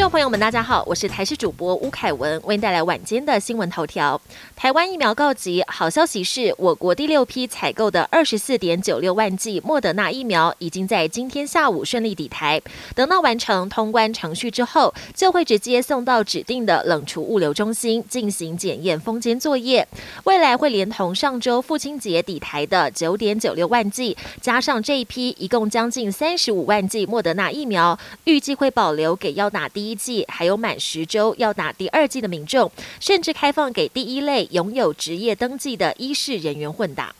众朋友们，大家好，我是台视主播吴凯文，为您带来晚间的新闻头条。台湾疫苗告急，好消息是我国第六批采购的二十四点九六万剂莫德纳疫苗已经在今天下午顺利抵台。等到完成通关程序之后，就会直接送到指定的冷储物流中心进行检验封监作业。未来会连同上周父亲节抵台的九点九六万剂，加上这一批一共将近三十五万剂莫德纳疫苗，预计会保留给要打第一。季还有满十周要打第二季的民众，甚至开放给第一类拥有职业登记的医事人员混打。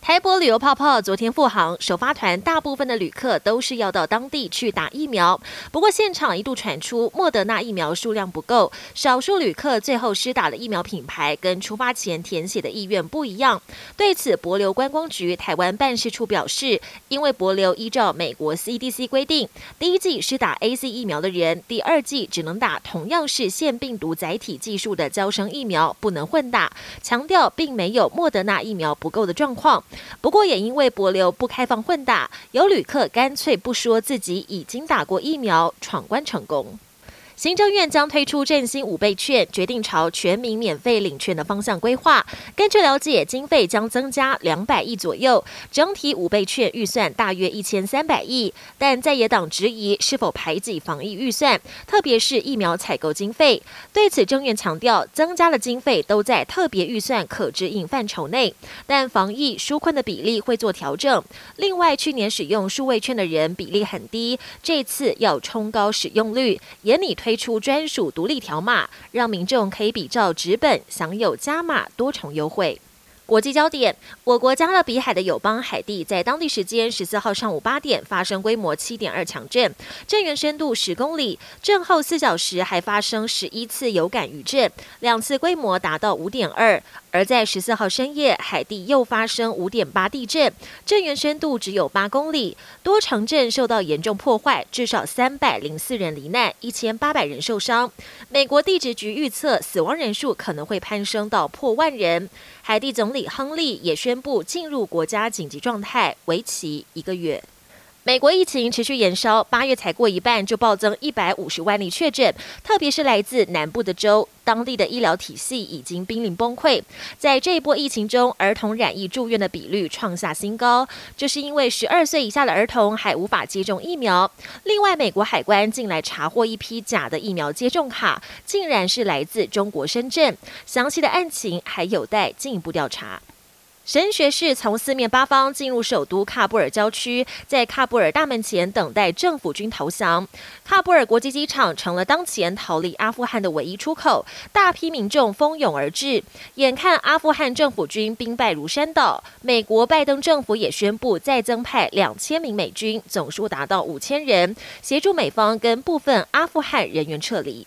台博旅游泡泡昨天复航，首发团大部分的旅客都是要到当地去打疫苗。不过现场一度传出莫德纳疫苗数量不够，少数旅客最后施打的疫苗品牌跟出发前填写的意愿不一样。对此，博流观光局台湾办事处表示，因为博流依照美国 CDC 规定，第一季施打 A C 疫苗的人，第二季只能打同样是腺病毒载体技术的胶生疫苗，不能混打。强调并没有莫德纳疫苗不够的状况。不过，也因为博流不开放混打，有旅客干脆不说自己已经打过疫苗，闯关成功。行政院将推出振兴五倍券，决定朝全民免费领券的方向规划。根据了解，经费将增加两百亿左右，整体五倍券预算大约一千三百亿。但在野党质疑是否排挤防疫预算，特别是疫苗采购经费。对此，政院强调，增加的经费都在特别预算可指引范畴内，但防疫纾困的比例会做调整。另外，去年使用数位券的人比例很低，这次要冲高使用率，也拟推。推出专属独立条码，让民众可以比照纸本享有加码多重优惠。国际焦点：我国加勒比海的友邦海地，在当地时间十四号上午八点发生规模七点二强震，震源深度十公里。震后四小时还发生十一次有感余震，两次规模达到五点二。而在十四号深夜，海地又发生五点八地震，震源深度只有八公里，多城镇受到严重破坏，至少三百零四人罹难，一千八百人受伤。美国地质局预测，死亡人数可能会攀升到破万人。海地总理亨利也宣布进入国家紧急状态，为期一个月。美国疫情持续延烧，八月才过一半就暴增一百五十万例确诊，特别是来自南部的州，当地的医疗体系已经濒临崩溃。在这一波疫情中，儿童染疫住院的比率创下新高，这是因为十二岁以下的儿童还无法接种疫苗。另外，美国海关近来查获一批假的疫苗接种卡，竟然是来自中国深圳，详细的案情还有待进一步调查。神学士从四面八方进入首都喀布尔郊区，在喀布尔大门前等待政府军投降。喀布尔国际机场成了当前逃离阿富汗的唯一出口，大批民众蜂拥而至。眼看阿富汗政府军兵败如山倒，美国拜登政府也宣布再增派两千名美军，总数达到五千人，协助美方跟部分阿富汗人员撤离。